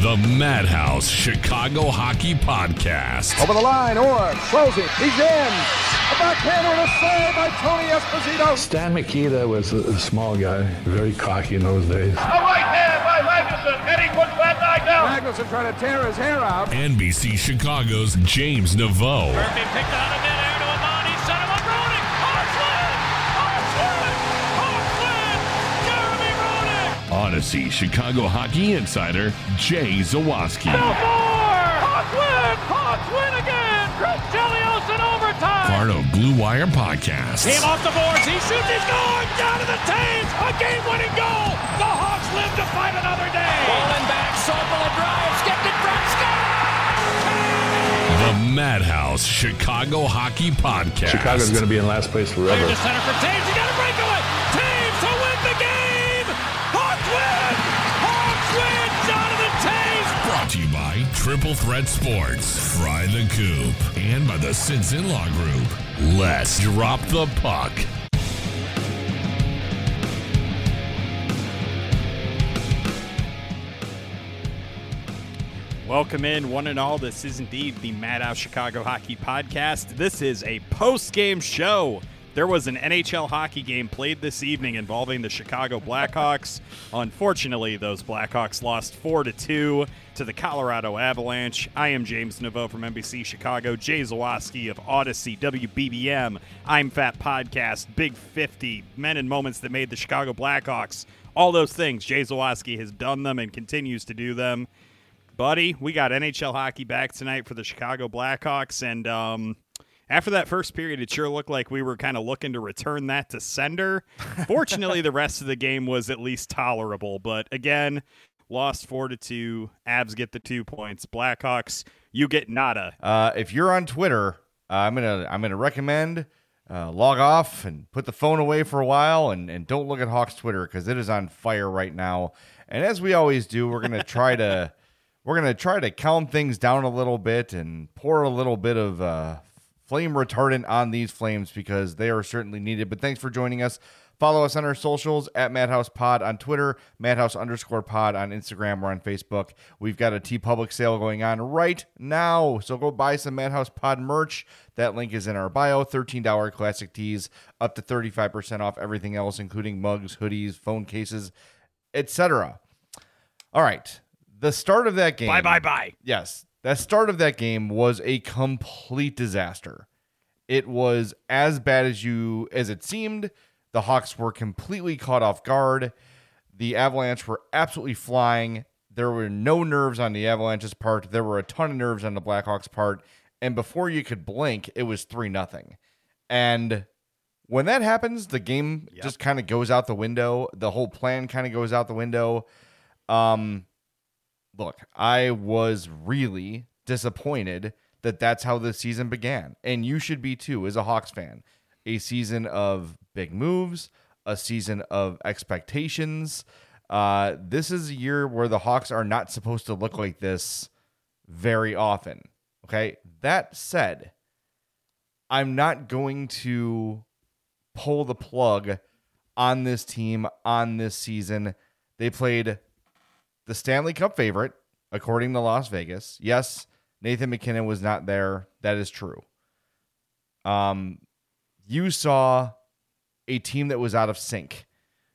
The Madhouse Chicago Hockey Podcast. Over the line, or closing. He's in. A backhander and a save by Tony Esposito. Stan Mikita was a, a small guy, very cocky in those days. A right hand by Magnuson, and he puts that guy down. Magnuson trying to tear his hair out. NBC Chicago's James Neveau. Murphy picked out Audacy Chicago Hockey Insider Jay Zawaski. Belfort! Hawks win! Hawks win again! Chris Chelios in overtime! Part of Blue Wire Podcast. Team off the boards, he shoots, he's going! Down to the Toews! A game-winning goal! The Hawks live to fight another day! Falling back, Sobel drives, gets it from The Madhouse Chicago Hockey Podcast. Chicago's going to be in last place forever. Clear to center for Toews, Triple Threat Sports, Fry the Coop, and by the Sinson Law Group. Let's drop the puck. Welcome in, one and all. This is indeed the Madhouse Chicago Hockey Podcast. This is a post game show. There was an NHL hockey game played this evening involving the Chicago Blackhawks. Unfortunately, those Blackhawks lost 4 to 2 to the Colorado Avalanche. I am James Neveau from NBC Chicago, Jay Zawaski of Audacy, WBBM, I'm Fat Podcast, Big 50, Men and Moments that made the Chicago Blackhawks. All those things. Jay Zawaski has done them and continues to do them buddy. We got NHL hockey back tonight for the Chicago Blackhawks, and um, after that first period, it sure looked like we were kind of looking to return that to sender. Fortunately, the rest of the game was at least tolerable, but again, lost four to two. Avs get the two points. Blackhawks, you get nada. Uh, if you're on Twitter, uh, I'm gonna I'm gonna recommend. Uh, log off and put the phone away for a while and, and don't look at Hawks Twitter because it is on fire right now. And as we always do, we're going to try to we're going to try to calm things down a little bit and pour a little bit of uh, flame retardant on these flames because they are certainly needed. But thanks for joining us. Follow us on our socials at Madhouse Pod on Twitter, Madhouse underscore pod on Instagram or on Facebook. We've got a TeePublic sale going on right now. So go buy some Madhouse Pod merch. That link is in our bio. $13 classic tees, up to 35% off everything else, including mugs, hoodies, phone cases, etc. All right the start of that game. Bye, bye, bye. Yes. That start of that game was a complete disaster. It was as bad as you as it seemed. The Hawks were completely caught off guard. The Avalanche were absolutely flying. There were no nerves on the Avalanche's part. There were a ton of nerves on the Blackhawks' part. And before you could blink, it was 3 nothing. And when that happens, the game yep. just kind of goes out the window. The whole plan kind of goes out the window. Um, look, I was really disappointed that that's how the season began. And you should be too, as a Hawks fan. A season of big moves, a season of expectations. Uh, this is a year where the Hawks are not supposed to look like this very often. Okay. That said, I'm not going to pull the plug on this team on this season. They played the Stanley Cup favorite, according to Las Vegas. Yes, Nathan MacKinnon was not there. That is true. Um, you saw a team that was out of sync.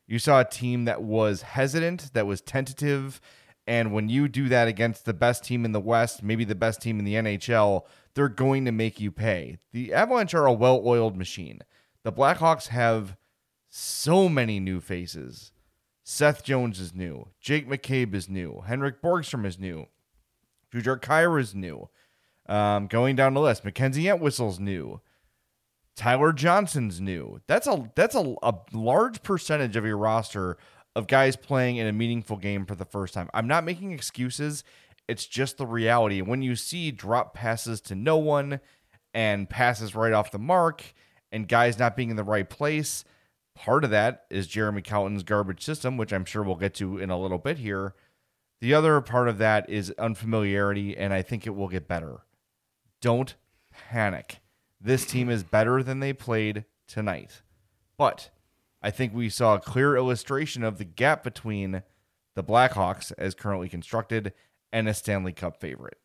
You saw a team that was hesitant, that was tentative. And when you do that against the best team in the West, maybe the best team in the NHL, they're going to make you pay. The Avalanche are a well oiled machine. The Blackhawks have so many new faces. Seth Jones is new. Jake McCabe is new. Henrik Borgstrom is new. Jujhar Khaira is new. Um, going down the list, Mackenzie Entwistle's new. Tyler Johnson's new. That's a that's a, a large percentage of your roster of guys playing in a meaningful game for the first time. I'm not making excuses. It's just the reality. When you see drop passes to no one and passes right off the mark and guys not being in the right place, part of that is Jeremy Colliton's garbage system, which I'm sure we'll get to in a little bit here. The other part of that is unfamiliarity, and I think it will get better. Don't panic. This team is better than they played tonight. But I think we saw a clear illustration of the gap between the Blackhawks, as currently constructed, and a Stanley Cup favorite.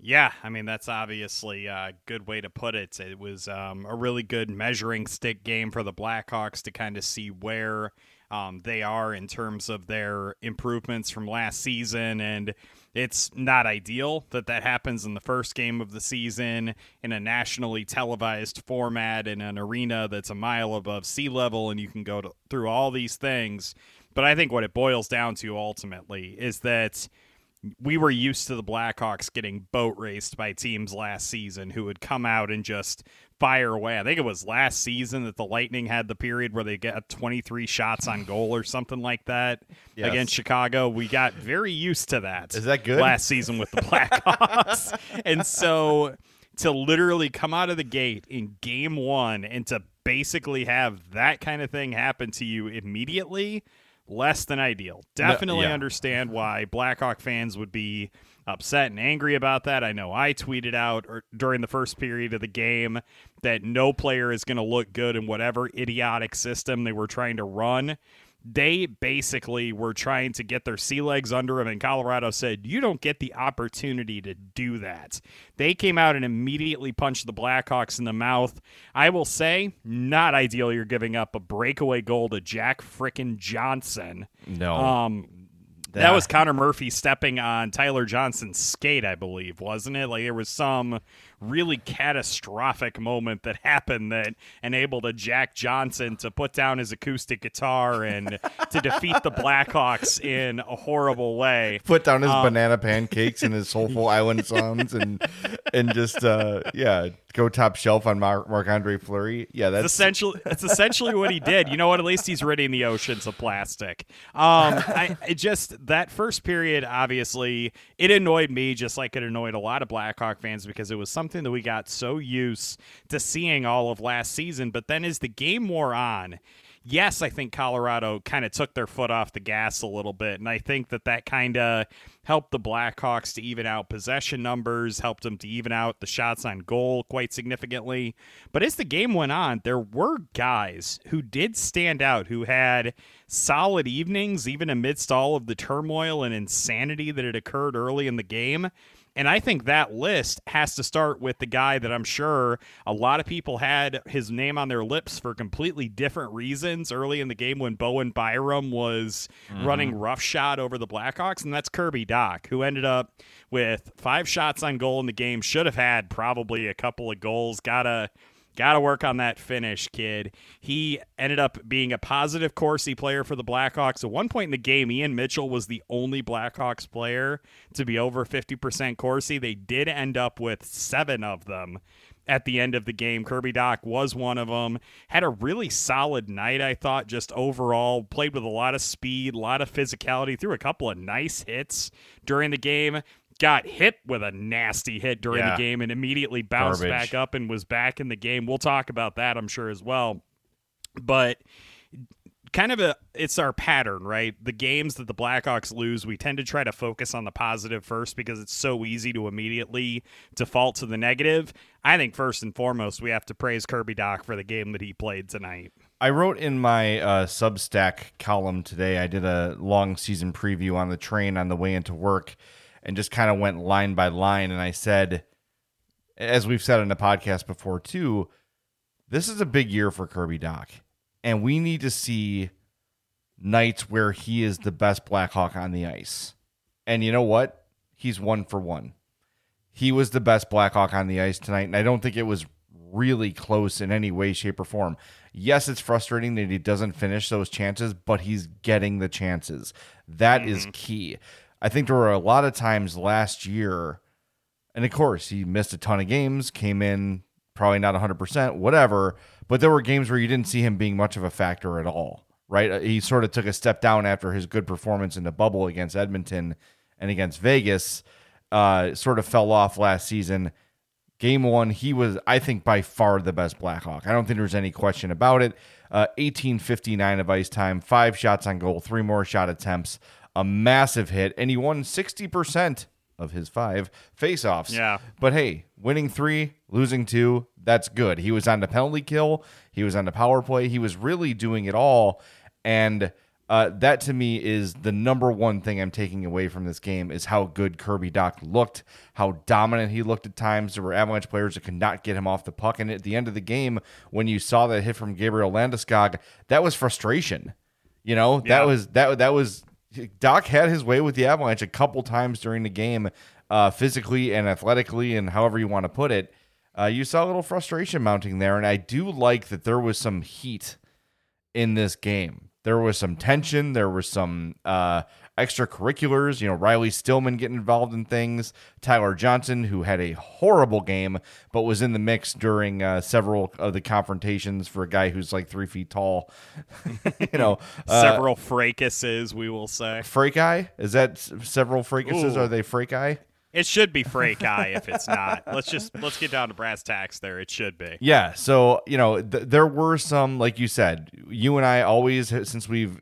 Yeah, I mean that's obviously a good way to put it. It was um, a really good measuring stick game for the Blackhawks to kind of see where um, they are in terms of their improvements from last season, and it's not ideal that that happens in the first game of the season in a nationally televised format in an arena that's a mile above sea level, and you can go to, through all these things. But I think what it boils down to ultimately is that we were used to the Blackhawks getting boat raced by teams last season who would come out and just fire away. I think it was last season that the Lightning had the period where they got 23 shots on goal or something like that yes. against Chicago. We got very used to that. Is that good? Last season with the Blackhawks. and so to literally come out of the gate in game 1 and to basically have that kind of thing happen to you immediately less than ideal. Definitely no, yeah. understand why Blackhawk fans would be upset and angry about that. I know I tweeted out or, during the first period of the game that no player is going to look good in whatever idiotic system they were trying to run they basically were trying to get their sea legs under him, and Colorado said, You don't get the opportunity to do that. They came out and immediately punched the Blackhawks in the mouth. I will say, not ideal. You're giving up a breakaway goal to Jack frickin' Johnson. No. Um, that, that was Connor Murphy stepping on Tyler Johnson's skate, I believe, wasn't it? Like there was some really catastrophic moment that happened that enabled a Jack Johnson to put down his acoustic guitar and to defeat the Blackhawks in a horrible way. Put down his um, banana pancakes and his soulful island songs and and just uh yeah, go top shelf on Marc Andre Fleury. Yeah, that's it's essentially that's essentially what he did. You know what? At least he's ridding the oceans of plastic. Um, I just that first period, obviously, it annoyed me just like it annoyed a lot of Blackhawk fans because it was something that we got so used to seeing all of last season. But then as the game wore on yes, I think Colorado kind of took their foot off the gas a little bit. And I think that that kind of helped the Blackhawks to even out possession numbers, helped them to even out the shots on goal quite significantly. But as the game went on, there were guys who did stand out, who had solid evenings, even amidst all of the turmoil and insanity that had occurred early in the game. And I think that list has to start with the guy that I'm sure a lot of people had his name on their lips for completely different reasons early in the game when Bowen Byram was mm-hmm. running roughshod over the Blackhawks, and that's Kirby Dach, who ended up with five shots on goal in the game, should have had probably a couple of goals, got a Got to work on that finish, kid. He ended up being a positive Corsi player for the Blackhawks. At one point in the game, Ian Mitchell was the only Blackhawks player to be over 50% Corsi. They did end up with seven of them at the end of the game. Kirby Dach was one of them. Had a really solid night, I thought, just overall. Played with a lot of speed, a lot of physicality, threw a couple of nice hits during the game got hit with a nasty hit during yeah. the game and immediately bounced Garbage. back up and was back in the game. We'll talk about that, I'm sure, as well. But kind of a it's our pattern, right? The games that the Blackhawks lose, we tend to try to focus on the positive first because it's so easy to immediately default to the negative. I think first and foremost, we have to praise Kirby Dach for the game that he played tonight. I wrote in my uh, Substack column today. I did a long season preview on the train on the way into work and just kind of went line by line. And I said, as we've said in the podcast before too, this is a big year for Kirby Dach, and we need to see nights where he is the best Blackhawk on the ice. And you know what? He's one for one. He was the best Blackhawk on the ice tonight, and I don't think it was really close in any way, shape, or form. Yes, it's frustrating that he doesn't finish those chances, but he's getting the chances. That is mm-hmm. key. I think there were a lot of times last year, and of course, he missed a ton of games, came in probably not 100%, whatever, but there were games where you didn't see him being much of a factor at all, right? Uh, He sort of took a step down after his good performance in the bubble against Edmonton and against Vegas, uh, sort of fell off last season. Game one, he was, I think, by far the best Blackhawk. I don't think there's any question about it. Uh, 1859 of ice time, five shots on goal, three more shot attempts, a massive hit, and he won 60% of his five faceoffs. Yeah. But hey, winning three, losing two, that's good. He was on the penalty kill, he was on the power play, he was really doing it all. And uh, that to me is the number one thing I'm taking away from this game is how good Kirby Dach looked, how dominant he looked at times. There were Avalanche players that could not get him off the puck. And at the end of the game, when you saw that hit from Gabriel Landeskog, that was frustration. You know, Yeah. that was that that was Dach had his way with the Avalanche a couple times during the game, uh, physically and athletically, and however you want to put it. Uh, you saw a little frustration mounting there, and I do like that there was some heat in this game. There was some tension. There was some uh, extracurriculars. You know, Riley Stillman getting involved in things. Tyler Johnson, who had a horrible game, but was in the mix during uh, several of the confrontations for a guy who's like three feet tall. you know, uh, Several fracases, we will say. Eye? Is that several fracases? Ooh. Are they eye? It should be Frake Eye if it's not. Let's just let's get down to brass tacks there. It should be. Yeah. So, you know, th- there were some, like you said, you and I always, since we've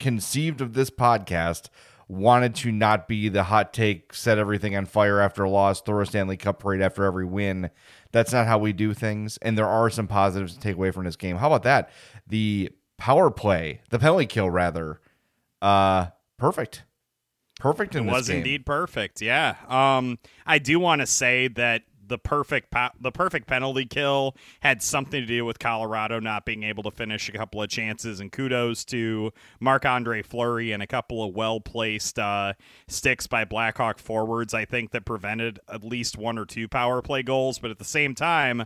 conceived of this podcast, wanted to not be the hot take, set everything on fire after a loss, throw a Stanley Cup parade after every win. That's not how we do things. And there are some positives to take away from this game. How about that? The power play, the penalty kill, rather, uh, perfect. Perfect in It this was game. indeed perfect. Yeah. Um, I do want to say that the perfect the perfect penalty kill had something to do with Colorado not being able to finish a couple of chances, and kudos to Marc Andre Fleury and a couple of well placed uh, sticks by Blackhawk forwards. I think that prevented at least one or two power play goals, but at the same time.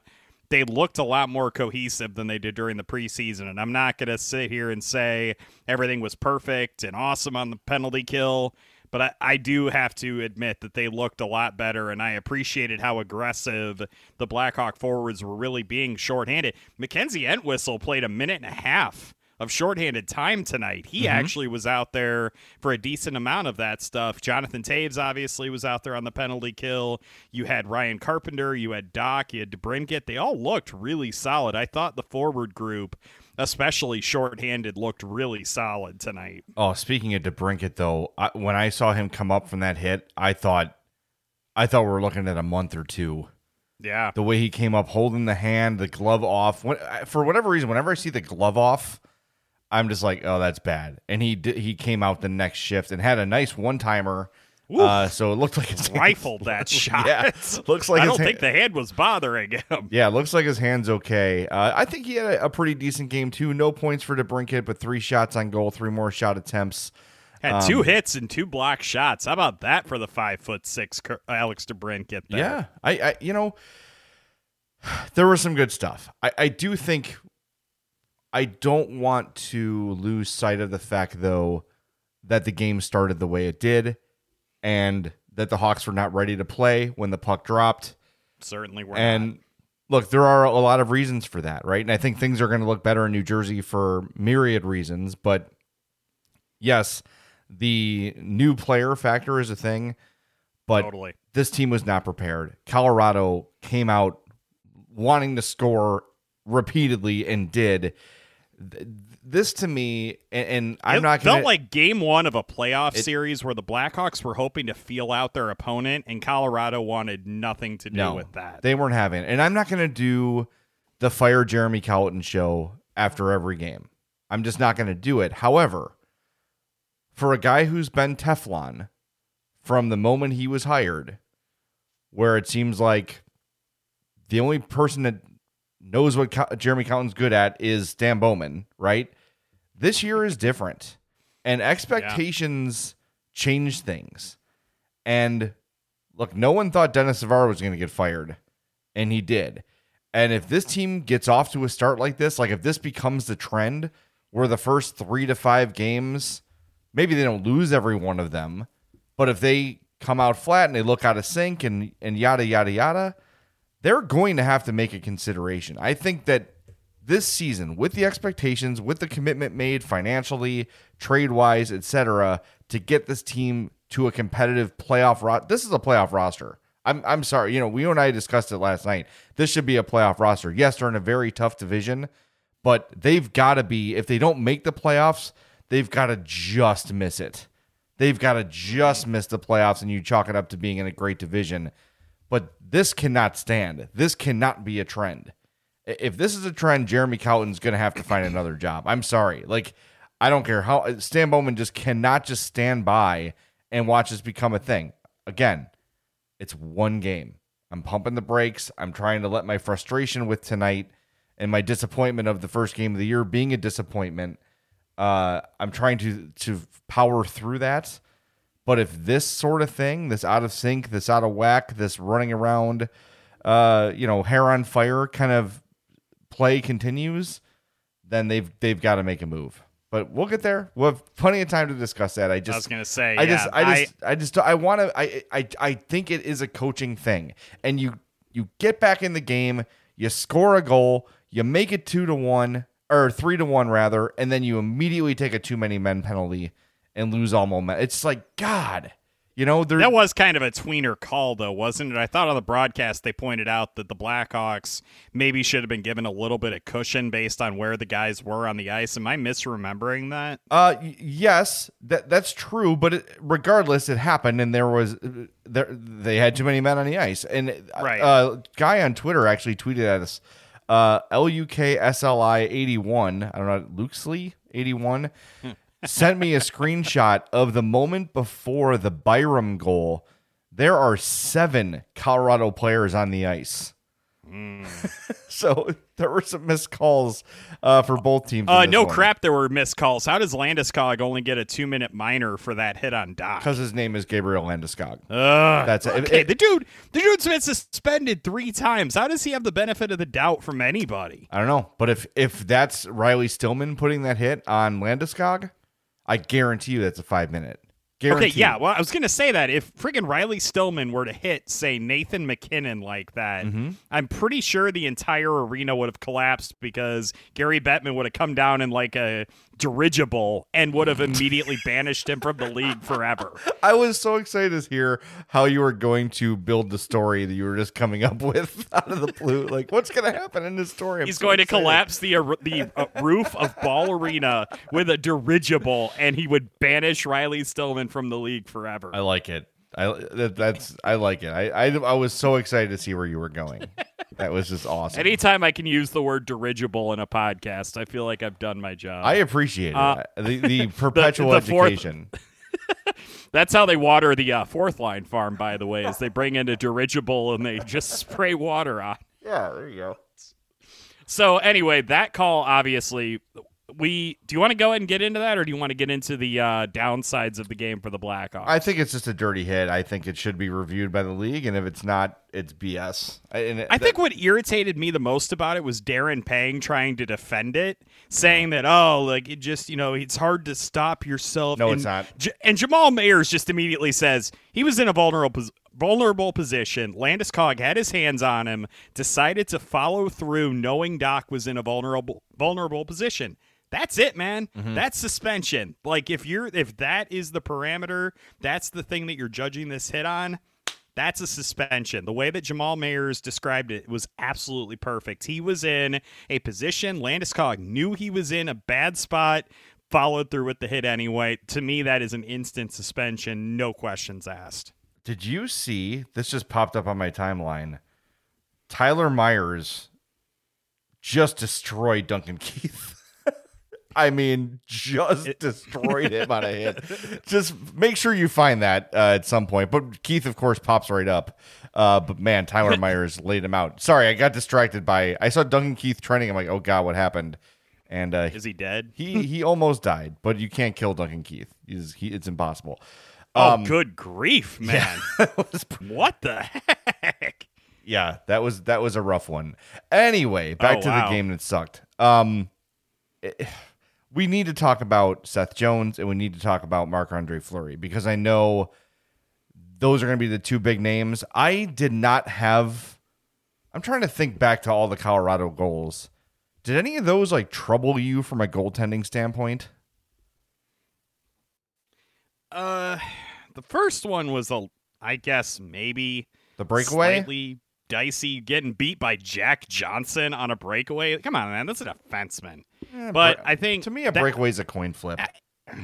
They looked a lot more cohesive than they did during the preseason. And I'm not going to sit here and say everything was perfect and awesome on the penalty kill but I, I do have to admit that they looked a lot better, and I appreciated how aggressive the Blackhawk forwards were really being shorthanded. Mackenzie Entwistle played a minute and a half of shorthanded time tonight. He Mhm. actually was out there for a decent amount of that stuff. Jonathan Toews obviously was out there on the penalty kill. You had Ryan Carpenter, you had Dach, you had DeBrincat. They all looked really solid. I thought the forward group, especially shorthanded, looked really solid tonight. Oh, speaking of DeBrincat, though, I, when I saw him come up from that hit, I thought, I thought we were looking at a month or two. Yeah. The way he came up, holding the hand, the glove off. When, for whatever reason, whenever I see the glove off, I'm just like, oh, that's bad. And he did, he came out the next shift and had a nice one timer. Uh, so it looked like his hands- rifled that shot. Yeah, looks like I his don't hand- think the hand was bothering him. Yeah, looks like his hand's okay. Uh, I think he had a, a pretty decent game too. No points for DeBrincat, but three shots on goal, three more shot attempts. Had two Um, hits and two block shots. How about that for the five foot six Alex DeBrincat? There? Yeah, I, I, you know, there was some good stuff. I, I do think. I don't want to lose sight of the fact, though, that the game started the way it did, and that the Hawks were not ready to play when the puck dropped. certainly were. And look, there are a lot of reasons for that, right? And I think things are going to look better in New Jersey for myriad reasons. But yes, the new player factor is a thing. But Totally. this team was not prepared. Colorado came out wanting to score repeatedly and did. Th- This to me, and, and I'm it not gonna, felt like game one of a playoff It- series where the Blackhawks were hoping to feel out their opponent, and Colorado wanted nothing to do no, with that. They weren't having it. And I'm not going to do the fire Jeremy Colliton show after every game. I'm just not going to do it. However, for a guy who's been Teflon from the moment he was hired, where it seems like the only person that knows what Co- Jeremy Colliton's good at is Stan Bowman, right? This year is different. And expectations change things. And look, no one thought Denis Savard was going to get fired, and he did. And if this team gets off to a start like this, like if this becomes the trend where the first three to five games, maybe they don't lose every one of them, but if they come out flat and they look out of sync and, and yada, yada, yada, they're going to have to make a consideration. I think that this season, with the expectations, with the commitment made financially, trade wise, etc., to get this team to a competitive playoff roster. This is a playoff roster. I'm I'm sorry, you know, we and I discussed it last night. This should be a playoff roster. Yes, they're in a very tough division, but they've got to be. If they don't make the playoffs, they've got to just miss it. They've got to just miss the playoffs, and you chalk it up to being in a great division. But this cannot stand. This cannot be a trend. If this is a trend, Jeremy Colliton's going to have to find another job. I'm sorry. Like, I don't care how Stan Bowman just cannot just stand by and watch this become a thing. Again, it's one game. I'm pumping the brakes. I'm trying to let my frustration with tonight and my disappointment of the first game of the year being a disappointment. Uh, I'm trying to to power through that. But if this sort of thing, this out of sync, this out of whack, this running around, uh, you know, hair on fire kind of play continues, then they've they've got to make a move. But we'll get there. We'll have plenty of time to discuss that. I just I was gonna say, I yeah, just I just I, just I want to I, I I think it is a coaching thing. And you you get back in the game, you score a goal, you make it 2 to 1 or 3 to 1 rather, and then you immediately take a too many men penalty and lose all momentum. It's like god. You know, that was kind of a tweener call, though, wasn't it? I thought on the broadcast they pointed out that the Blackhawks maybe should have been given a little bit of cushion based on where the guys were on the ice. Am I misremembering that? Uh, yes, that that's true. But it, regardless, it happened, and there was there they had too many men on the ice. And right, uh, guy on Twitter actually tweeted at us, uh, L U K S L I eighty one. I don't know, Lukesley eighty one sent me a screenshot of the moment before the Byram goal. There are seven Colorado players on the ice. Mm. so there were some missed calls uh, for both teams. Uh, no one. crap, there were missed calls. How does Landeskog only get a two minute minor for that hit on Dach? Because his name is Gabriel Landeskog. Uh, That's it. Okay, It- the dude, the dude's been suspended three times. How does he have the benefit of the doubt from anybody? I don't know, but if if that's Riley Stillman putting that hit on Landeskog, I guarantee you that's a five minute. Guaranteed. Okay, yeah. Well, I was gonna say that if friggin' Riley Stillman were to hit, say Nathan MacKinnon like that, Mm-hmm. I'm pretty sure the entire arena would have collapsed because Gary Bettman would have come down in like a dirigible and would have immediately banished him from the league forever. I was so excited to hear how you were going to build the story that you were just coming up with out of the blue. Like, what's going to happen in this story? I'm He's so going to collapse the ar- the uh, roof of Ball Arena with a dirigible, and he would banish Riley Stillman from the league forever. I like it. I that, that's I like it. I, I I was so excited to see where you were going. That was just awesome. Anytime I can use the word dirigible in a podcast, I feel like I've done my job. I appreciate it. Uh, the the perpetual the fourth- education. That's how they water the uh, fourth line farm, by the way, is they bring in a dirigible and they just spray water on. yeah, there you go. So anyway, that call obviously we do you want to go ahead and get into that or do you want to get into the uh, downsides of the game for the Blackhawks? I think it's just a dirty hit. I think it should be reviewed by the league, and if it's not, it's BS. I, and I think what irritated me the most about it was Darren Pang trying to defend it, saying that oh, like it just you know it's hard to stop yourself. No, and, it's not. J- and Jamal Mayers just immediately says he was in a vulnerable vulnerable position. Landeskog had his hands on him, decided to follow through, knowing Dach was in a vulnerable vulnerable position. That's it, man. Mm-hmm. That's suspension. Like if you're if that is the parameter, that's the thing that you're judging this hit on. That's a suspension. The way that Jamal Mayers described it was absolutely perfect. He was in a position, Landeskog knew he was in a bad spot, followed through with the hit anyway. To me, that is an instant suspension, no questions asked. Did you see this just popped up on my timeline? Tyler Myers just destroyed Duncan Keith. I mean, just destroyed him on a hit. Just make sure you find that uh, at some point. But Keith, of course, pops right up. Uh, but man, Tyler Myers laid him out. Sorry, I got distracted by I saw Duncan Keith trending. I'm like, oh god, what happened? And uh, Is he dead? he he almost died, but you can't kill Duncan Keith. He's he, it's impossible. Oh, Um, good grief, man. what the heck? Yeah, that was that was a rough one. Anyway, back Oh, to wow. the game that sucked. Um, it- we need to talk about Seth Jones and we need to talk about Marc Andre Fleury because I know those are going to be the two big names. I did not have. I'm trying to think back to all the Colorado goals. Did any of those like trouble you from a goaltending standpoint? Uh, the first one was a, I guess maybe The breakaway? slightly dicey, getting beat by Jack Johnson on a breakaway. Come on, man, that's a defenseman. Eh, but I think to me, a that- breakaway is a coin flip.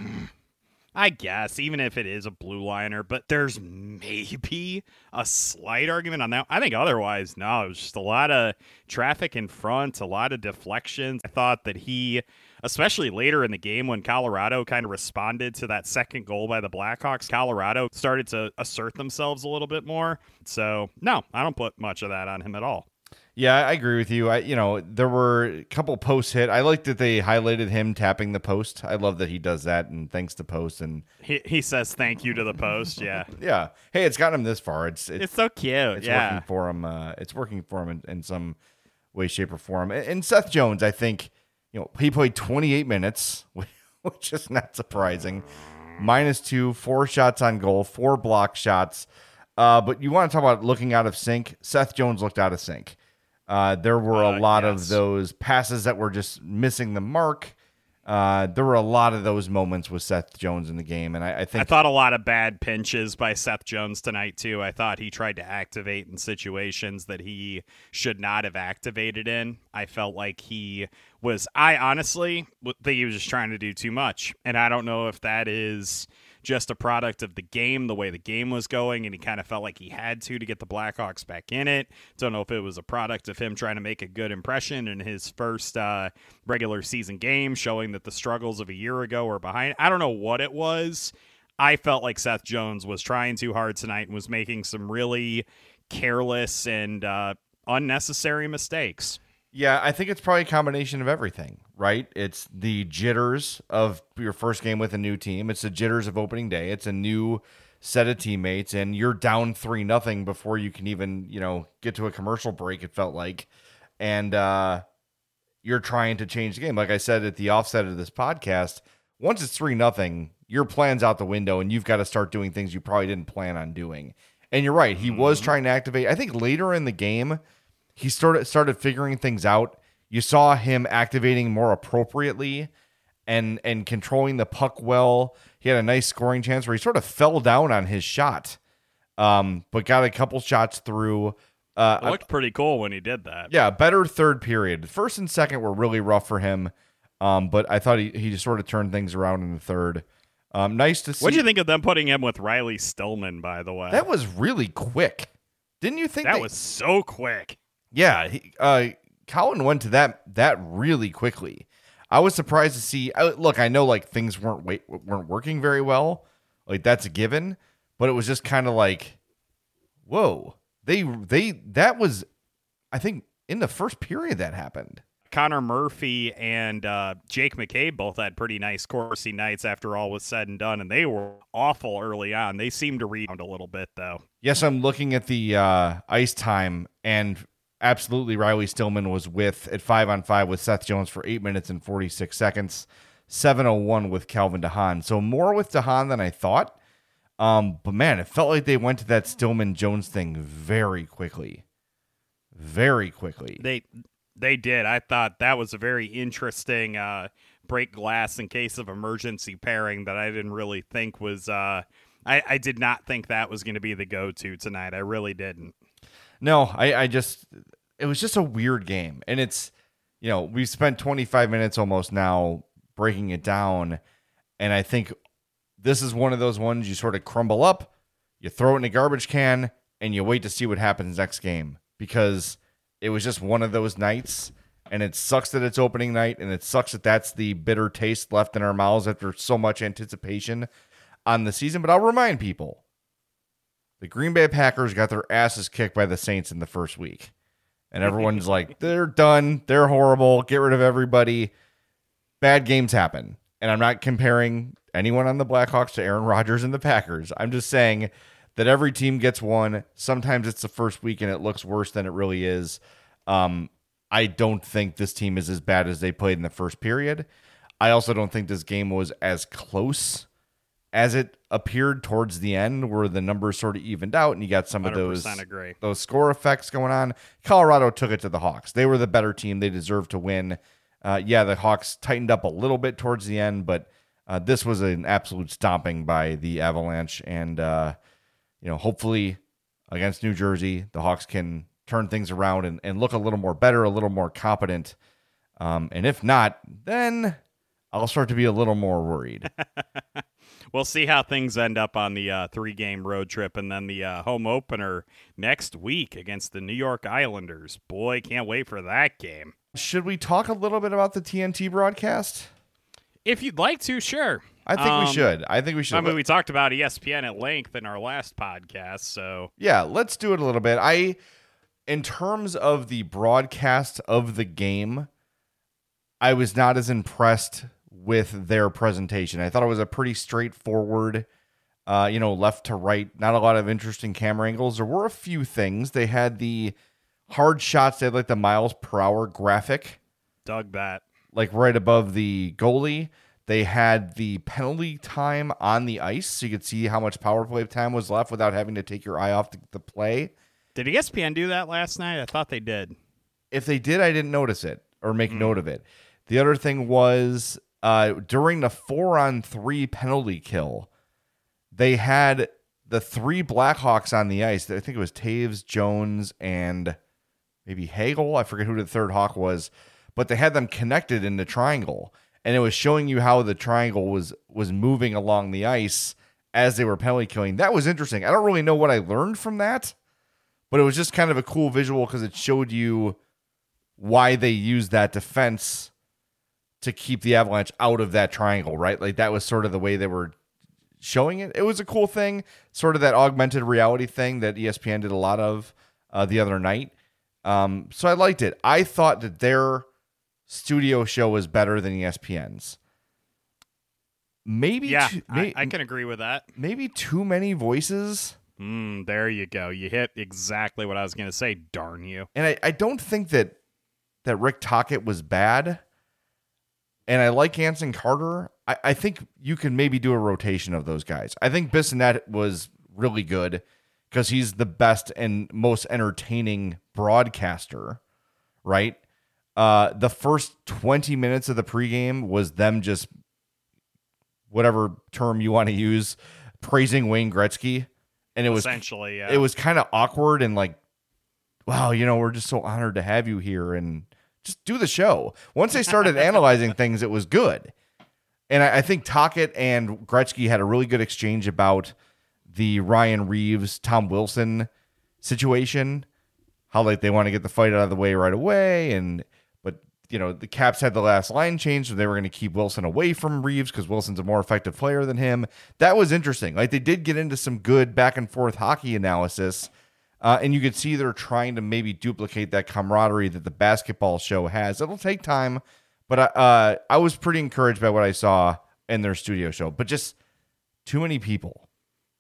I guess, even if it is a blue liner, but there's maybe a slight argument on that. I think otherwise, no, it was just a lot of traffic in front, a lot of deflections. I thought that he, especially later in the game when Colorado kind of responded to that second goal by the Blackhawks, Colorado started to assert themselves a little bit more. So, no, I don't put much of that on him at all. Yeah, I agree with you. I, you know, there were a couple posts hit. I like that they highlighted him tapping the post. I love that he does that, and thanks to post. And He, he says thank you to the post. Yeah. yeah, hey, it's gotten him this far. It's it's, It's so cute. it's yeah. working for him. Uh, it's working for him in, in some way, shape, or form. And, and Seth Jones, I think, you know, he played 28 minutes, which is not surprising. Minus two, four shots on goal, four block shots. Uh, but you want to talk about looking out of sync? Seth Jones looked out of sync. Uh, there were a Uh, lot yes. of those passes that were just missing the mark. Uh, there were a lot of those moments with Seth Jones in the game, and I, I think I thought a lot of bad pinches by Seth Jones tonight too. I thought he tried to activate in situations that he should not have activated in. I felt like he was. I honestly think he was just trying to do too much, and I don't know if that is just a product of the game, the way the game was going, and he kind of felt like he had to to get the Blackhawks back in it. Don't know if it was a product of him trying to make a good impression in his first uh, regular season game, showing that the struggles of a year ago were behind. I don't know what it was. I felt like Seth Jones was trying too hard tonight and was making some really careless and uh, unnecessary mistakes. Yeah, I think it's probably a combination of everything, right? It's the jitters of your first game with a new team. It's the jitters of opening day. It's a new set of teammates, and you're down three nothing before you can even, you know, get to a commercial break. It felt like, and uh, you're trying to change the game. Like I said at the offset of this podcast, once it's three nothing, your plan's out the window, and you've got to start doing things you probably didn't plan on doing. And you're right, he was trying to activate. I think later in the game he started started figuring things out. You saw him activating more appropriately and and controlling the puck well. He had a nice scoring chance where he sort of fell down on his shot, um, but got a couple shots through. Uh, It looked pretty cool when he did that. yeah, better third period. First and second were really rough for him, um, but I thought he, he just sort of turned things around in the third. Um, nice to see. What do you think of them putting him with Riley Stillman? By the way, That was really quick. Didn't you think that they- was so quick. Yeah, he, uh, Colin went to that that really quickly. I was surprised to see. I, look, I know like things weren't wait, weren't working very well, like that's a given. But it was just kind of like, whoa, they they that was, I think in the first period that happened. Connor Murphy and uh, Jake McCabe both had pretty nice Corsi nights after all was said and done, and they were awful early on. They seemed to rebound a little bit though. Yes, I'm looking at the uh, ice time, and absolutely, Riley Stillman was with at five on five with Seth Jones for eight minutes and 46 seconds, 701 with Calvin DeHaan. So more with DeHaan than I thought. Um, but man, it felt like they went to that Stillman Jones thing very quickly. Very quickly. They they did. I thought that was a very interesting uh, break glass in case of emergency pairing that I didn't really think was. Uh, I I did not think that was going to be the go to tonight. I really didn't. No, I, I just it was just a weird game. And it's you know, we've spent 25 minutes almost now breaking it down. And I think this is one of those ones you sort of crumble up, you throw it in a garbage can, and you wait to see what happens next game. Because it was just one of those nights. And it sucks that it's opening night, and it sucks that that's the bitter taste left in our mouths after so much anticipation on the season. But I'll remind people the Green Bay Packers got their asses kicked by the Saints in the first week. And everyone's like, they're done. They're horrible. Get rid of everybody. Bad games happen. And I'm not comparing anyone on the Blackhawks to Aaron Rodgers and the Packers. I'm just saying that every team gets one. Sometimes it's the first week and it looks worse than it really is. Um, I don't think this team is as bad as they played in the first period. I also don't think this game was as close as it appeared towards the end, where the numbers sort of evened out, and you got some of those agree. those score effects going on. Colorado took it to the Hawks. They were the better team. They deserved to win. Uh, yeah, the Hawks tightened up a little bit towards the end, but uh, this was an absolute stomping by the Avalanche, and uh, you know, hopefully against New Jersey, the Hawks can turn things around and, and look a little more better, a little more competent. Um, and if not, then I'll start to be a little more worried. we'll see how things end up on the uh, three game road trip and then the uh, home opener next week against the New York Islanders. Boy, can't wait for that game. Should we talk a little bit about the TNT broadcast? If you'd like to, sure. I think Um, we should. I think we should. I mean, we talked about ESPN at length in our last podcast, so yeah, let's do it a little bit. I, in terms of the broadcast of the game, I was not as impressed with their presentation. I thought it was a pretty straightforward, uh, you know, left to right, not a lot of interesting camera angles. There were a few things. They had the hard shots, they had like the miles per hour graphic, dug that. like right above the goalie. They had the penalty time on the ice, so you could see how much power play time was left without having to take your eye off the, the play. Did ESPN do that last night? I thought they did. If they did, I didn't notice it or make note of it. The other thing was uh, during the four on three penalty kill, they had the three Blackhawks on the ice. I think it was Toews, Jones, and maybe Hagel. I forget who the third Hawk was, but they had them connected in the triangle, and it was showing you how the triangle was was moving along the ice as they were penalty killing. That was interesting. I don't really know what I learned from that, but it was just kind of a cool visual because it showed you why they used that defense to keep the Avalanche out of that triangle, right? Like that was sort of the way they were showing it. It was a cool thing, sort of that augmented reality thing that ESPN did a lot of uh, the other night. Um, so I liked it. I thought that their studio show was better than ESPN's. Maybe, Yeah, too, I, I can agree with that. maybe too many voices. Mm, there you go. You hit exactly what I was going to say. Darn you. And I, I don't think that that Rick Tocchet was bad. And I like Anson Carter. I, I think you can maybe do a rotation of those guys. I think Bissonnette was really good because he's the best and most entertaining broadcaster, right? Uh, the first 20 minutes of the pregame was them just, whatever term you want to use, praising Wayne Gretzky. And it was Essentially, yeah. it was kind of awkward and like, wow, you know, we're just so honored to have you here and just do the show. Once they started analyzing things, it was good. And I, I think Tocchet and Gretzky had a really good exchange about the Ryan Reaves, Tom Wilson situation. How like they want to get the fight out of the way right away, and but you know the Caps had the last line change, so they were going to keep Wilson away from Reaves because Wilson's a more effective player than him. That was interesting. Like they did get into some good back and forth hockey analysis, uh, and you could see they're trying to maybe duplicate that camaraderie that the basketball show has. It'll take time, but I, uh, I was pretty encouraged by what I saw in their studio show. But just too many people.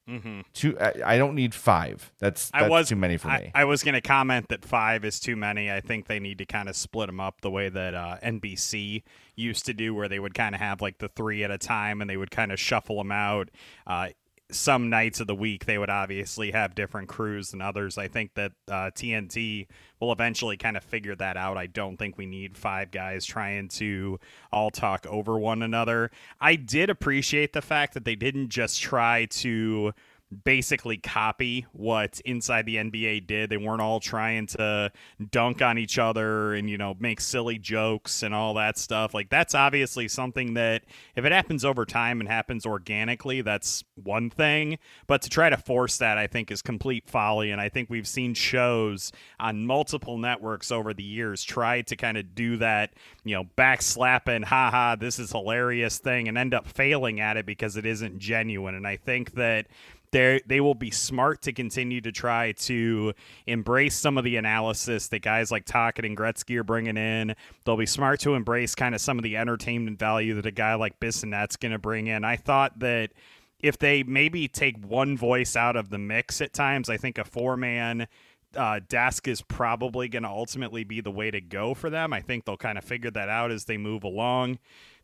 Mm-hmm. Too, I, I don't need five. That's that's I was too many for I, me. I was going to comment that five is too many. I think they need to kind of split them up the way that uh, NBC used to do, where they would kind of have like the three at a time and they would kind of shuffle them out. Uh, some nights of the week they would obviously have different crews than others. I think that uh, TNT will eventually kind of figure that out. I don't think we need five guys trying to all talk over one another. I did appreciate the fact that they didn't just try to basically copy what inside the NBA did. They weren't all trying to dunk on each other and you know make silly jokes and all that stuff. Like that's obviously something that if it happens over time and happens organically, that's one thing, but to try to force that I think is complete folly and I think we've seen shows on multiple networks over the years try to kind of do that, you know, backslapping, haha, this is hilarious thing and end up failing at it because it isn't genuine. And I think that they they will be smart to continue to try to embrace some of the analysis that guys like Tocchet and Gretzky are bringing in. They'll be smart to embrace kind of some of the entertainment value that a guy like Bissonnette's going to bring in. I thought that if they maybe take one voice out of the mix at times, I think a four man uh, desk is probably going to ultimately be the way to go for them. I think they'll kind of figure that out as they move along.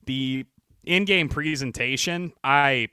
The in game presentation, I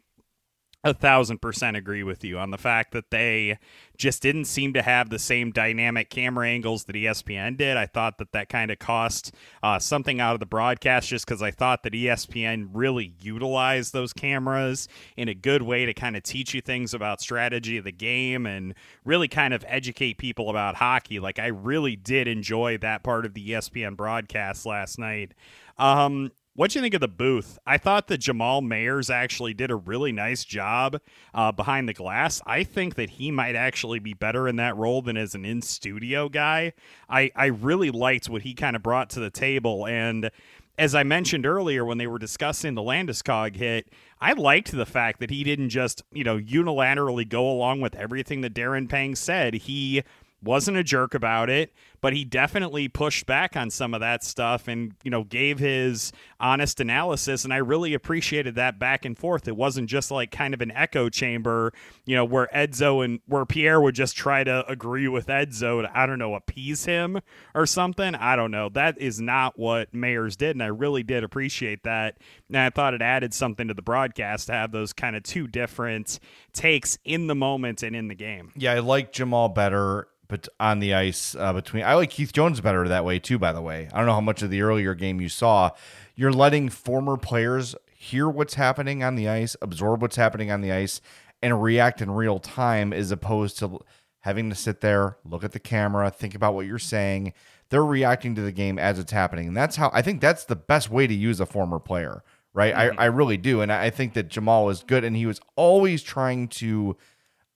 a thousand percent agree with you on the fact that they just didn't seem to have the same dynamic camera angles that ESPN did. I thought that that kind of cost uh, something out of the broadcast just because I thought that ESPN really utilized those cameras in a good way to kind of teach you things about strategy of the game and really kind of educate people about hockey. Like, I really did enjoy that part of the ESPN broadcast last night. Um, What'd you think of the booth? I thought that Jamal Mayers actually did a really nice job uh, behind the glass. I think that he might actually be better in that role than as an in studio guy. I, I really liked what he kind of brought to the table. And as I mentioned earlier when they were discussing the Landeskog hit, I liked the fact that he didn't just, you know, unilaterally go along with everything that Darren Pang said. He wasn't a jerk about it, but he definitely pushed back on some of that stuff and, you know, gave his honest analysis. And I really appreciated that back and forth. It wasn't just like kind of an echo chamber, you know, where Edzo and where Pierre would just try to agree with Edzo to, I don't know, appease him or something. I don't know. That is not what Mayers did. And I really did appreciate that. And I thought it added something to the broadcast to have those kind of two different takes in the moment and in the game. Yeah, I like Jamal better but on the ice uh, between I like Keith Jones better that way too by the way. I don't know how much of the earlier game you saw. You're letting former players hear what's happening on the ice, absorb what's happening on the ice and react in real time as opposed to having to sit there, look at the camera, think about what you're saying. They're reacting to the game as it's happening. And that's how I think that's the best way to use a former player, right? Mm-hmm. I, I really do. And I think that Jamal was good and he was always trying to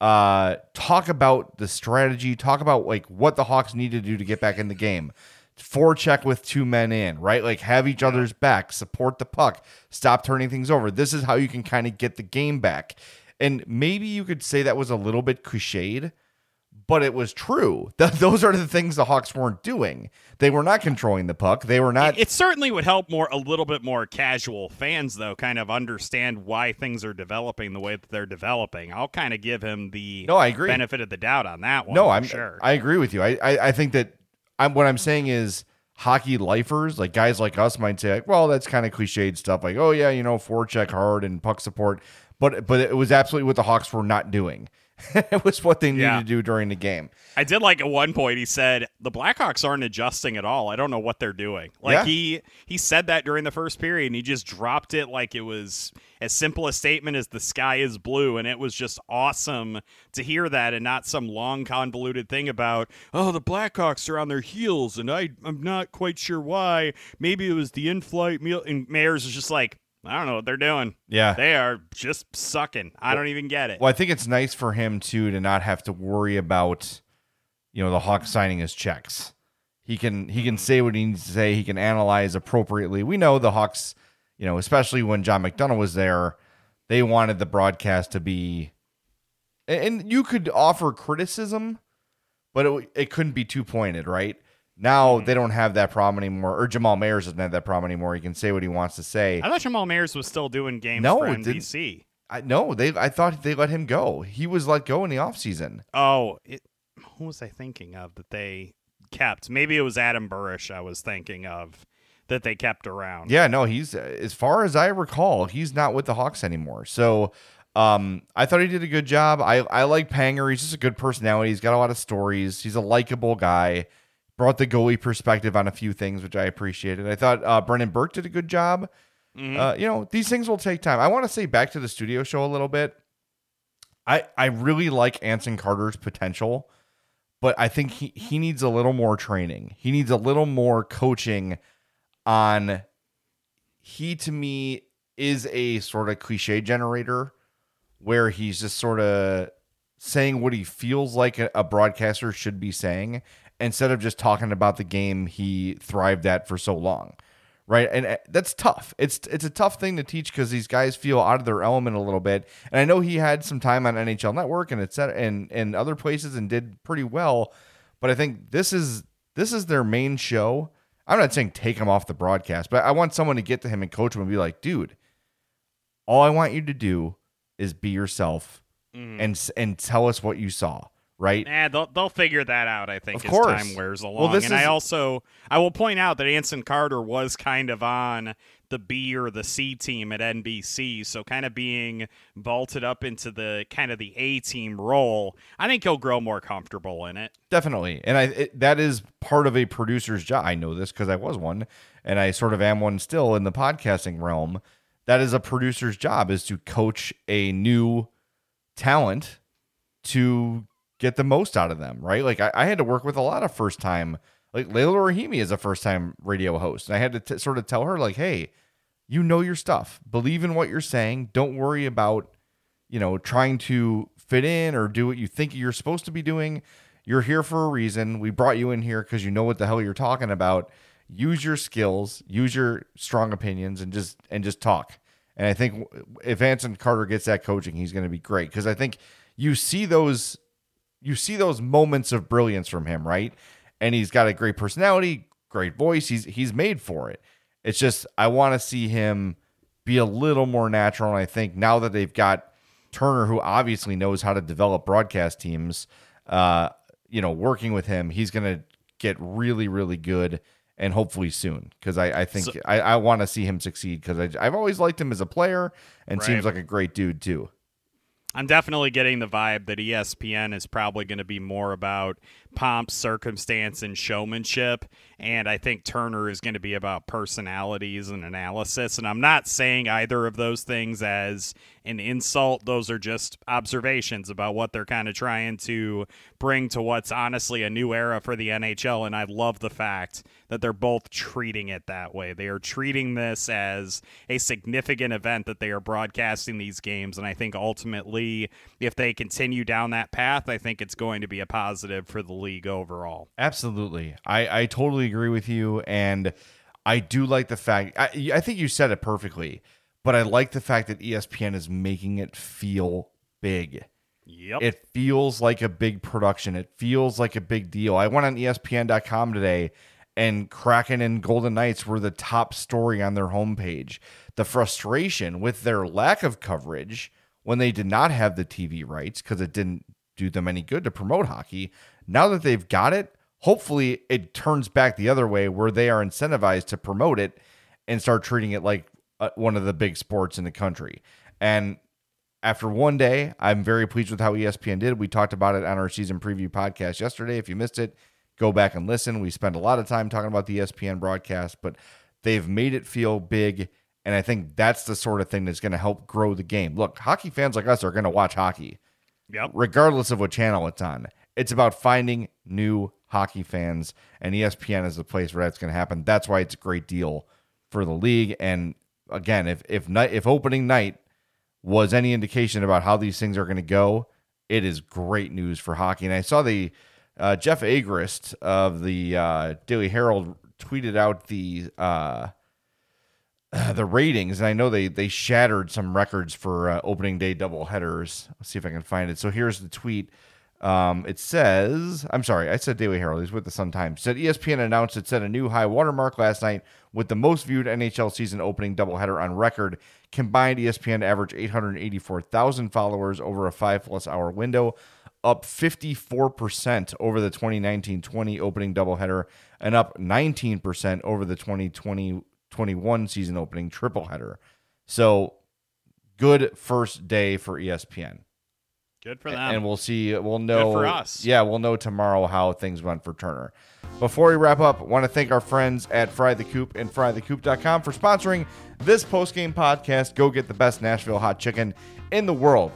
uh, talk about the strategy, talk about like what the Hawks need to do to get back in the game. Forecheck with two men in, right? Like have each other's back, support the puck, stop turning things over. This is how you can kind of get the game back. And maybe you could say that was a little bit cliched, but it was true. Th- those are the things the Hawks weren't doing. They were not controlling the puck. They were not. It, it, certainly would help more a little bit more casual fans, though, kind of understand why things are developing the way that they're developing. I'll kind of give him the no, I agree. benefit of the doubt on that one. No, I'm sure. I agree with you. I I, I think that I'm what I'm saying is hockey lifers, like guys like us, might say, like, well, that's kind of cliched stuff. Like, oh yeah, you know, forecheck hard and puck support. But but it was absolutely what the Hawks were not doing. it was what they needed yeah. to do during the game. I did like at one point he said the Blackhawks aren't adjusting at all. I don't know what they're doing. Like yeah. he he said that during the first period and he just dropped it like it was as simple a statement as the sky is blue and it was just awesome to hear that and not some long convoluted thing about oh the Blackhawks are on their heels and I I'm not quite sure why. Maybe it was the in-flight meal and Mayers is just like I don't know what they're doing. Yeah. They are just sucking. I don't even get it. Well, I think it's nice for him too to not have to worry about you know the Hawks signing his checks. He can he can say what he needs to say. He can analyze appropriately. We know the Hawks, you know, especially when John McDonough was there, they wanted the broadcast to be and you could offer criticism, but it, it couldn't be too pointed, right? Now mm-hmm. they don't have that problem anymore, or Jamal Mayers doesn't have that problem anymore. He can say what he wants to say. I thought Jamal Mayers was still doing games no, for NBC. I no, they. I thought they let him go. He was let go in the offseason. Oh, it, who was I thinking of that they kept? Maybe it was Adam Burish. I was thinking of that they kept around. Yeah, no, he's as far as I recall, he's not with the Hawks anymore. So um, I thought he did a good job. I I like Panger. He's just a good personality. He's got a lot of stories. He's a likable guy brought the goalie perspective on a few things, which I appreciated. I thought uh, Brendan Burke did a good job. Mm-hmm. Uh, you know, these things will take time. I want to say back to the studio show a little bit. I I really like Anson Carter's potential, but I think he, he needs a little more training. He needs a little more coaching on he to me is a sort of cliche generator where he's just sort of saying what he feels like a, a broadcaster should be saying instead of just talking about the game he thrived at for so long right? And uh, that's tough. It's it's a tough thing to teach because these guys feel out of their element a little bit. And i know he had some time on nhl network and etc and and other places and did pretty well but i think this is this is their main show. I'm not saying take him off the broadcast but i want someone to get to him and coach him and be like dude all i want you to do is be yourself Mhm. and and tell us what you saw, right? Eh, they'll they'll figure that out. I think Of as course. time wears along. Well, this and I also I will point out that Anson Carter was kind of on the B or the C team at NBC, so kind of being vaulted up into the kind of the A team role. I think he'll grow more comfortable in it. Definitely, and I it, that is part of a producer's job. I know this because I was one, and I sort of am one still in the podcasting realm. That is a producer's job is to coach a new talent to get the most out of them, right? Like I, I had to work with a lot of first time, like Layla Rahimi is a first time radio host, and I had to t- sort of tell her like, hey, you know your stuff, believe in what you're saying, don't worry about you know trying to fit in or do what you think you're supposed to be doing. You're here for a reason. We brought you in here because you know what the hell you're talking about. Use your skills, use your strong opinions, and just and just talk. And I think if Anson Carter gets that coaching, he's going to be great because I think you see those you see those moments of brilliance from him, right? And he's got a great personality, great voice. He's he's made for it. It's just I want to see him be a little more natural. And I think now that they've got Turner, who obviously knows how to develop broadcast teams, uh, you know, working with him, he's going to get really, really good and hopefully soon because I, I think So- I, I want to see him succeed because I've always liked him as a player and seems like a great dude too. I'm definitely getting the vibe that ESPN is probably going to be more about pomp, circumstance, and showmanship. And I think Turner is going to be about personalities and analysis. And I'm not saying either of those things as an insult. Those are just observations about what they're kind of trying to bring to what's honestly a new era for the NHL. And I love the fact that they're both treating it that way. They are treating this as a significant event that they are broadcasting these games. And I think ultimately, if they continue down that path, I think it's going to be a positive for the league overall. Absolutely. I, I totally agree with you. And I do like the fact, I, I think you said it perfectly, but I like the fact that ESPN is making it feel big. Yep. It feels like a big production. It feels like a big deal. I went on ESPN.com today and Kraken and Golden Knights were the top story on their homepage. The frustration with their lack of coverage when they did not have the TV rights because it didn't do them any good to promote hockey. Now that they've got it, hopefully it turns back the other way where they are incentivized to promote it and start treating it like uh, one of the big sports in the country. And after one day, I'm very pleased with how ESPN did. We talked about it on our season preview podcast yesterday. If you missed it, go back and listen. We spent a lot of time talking about the ESPN broadcast, but they've made it feel big. And I think that's the sort of thing that's going to help grow the game. Look, hockey fans like us are going to watch hockey, Yep. regardless of what channel it's on. It's about finding new hockey fans, and ESPN is the place where that's going to happen. That's why it's a great deal for the league. And again, if if night if opening night was any indication about how these things are going to go, it is great news for hockey. And I saw the uh, Jeff Agrest of the uh, Daily Herald tweeted out the uh, the ratings, and I know they they shattered some records for uh, opening day double headers. Let's see if I can find it. So here's the tweet. Um, it says, I'm sorry, I said Daily Herald. He's with the Sun Times. Said ESPN announced it set a new high watermark last night with the most viewed NHL season opening doubleheader on record. Combined, ESPN averaged 884,000 followers over a five plus hour window, up 54% over the 2019 20 opening doubleheader, and up 19% over the 2020 21 season opening tripleheader. So good first day for ESPN. Good for them. And we'll see. We'll know. for us. Yeah, we'll know tomorrow how things went for Turner. Before we wrap up, I want to thank our friends at Fry the Coop and FryTheCoop.com for sponsoring this post-game podcast. Go get the best Nashville hot chicken in the world.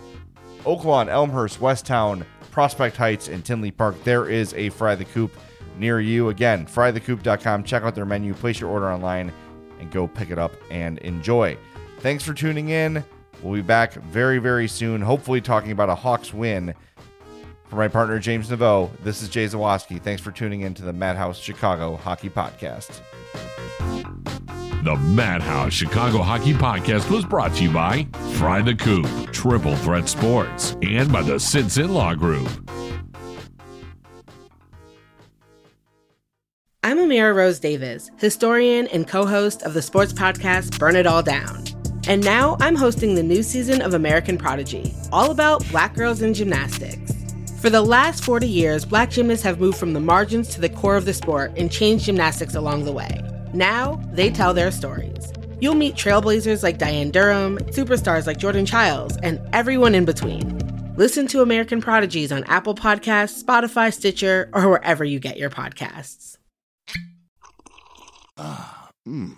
Oaklawn, Elmhurst, Westtown, Prospect Heights, and Tinley Park. There is a Fry the Coop near you. Again, FryTheCoop.com. Check out their menu, place your order online, and go pick it up and enjoy. Thanks for tuning in. We'll be back very, very soon, hopefully talking about a Hawks win. For my partner, James Neveau, this is Jay Zawaski. Thanks for tuning in to the Madhouse Chicago Hockey Podcast. The Madhouse Chicago Hockey Podcast was brought to you by Fry the Coop, Triple Threat Sports, and by the Sinson Law Group. I'm Amira Rose Davis, historian and co host of the sports podcast Burn It All Down. And now I'm hosting the new season of American Prodigy, all about black girls in gymnastics. For the last 40 years, black gymnasts have moved from the margins to the core of the sport and changed gymnastics along the way. Now, they tell their stories. You'll meet trailblazers like Diane Durham, superstars like Jordan Chiles, and everyone in between. Listen to American Prodigies on Apple Podcasts, Spotify, Stitcher, or wherever you get your podcasts. Ah, mmm.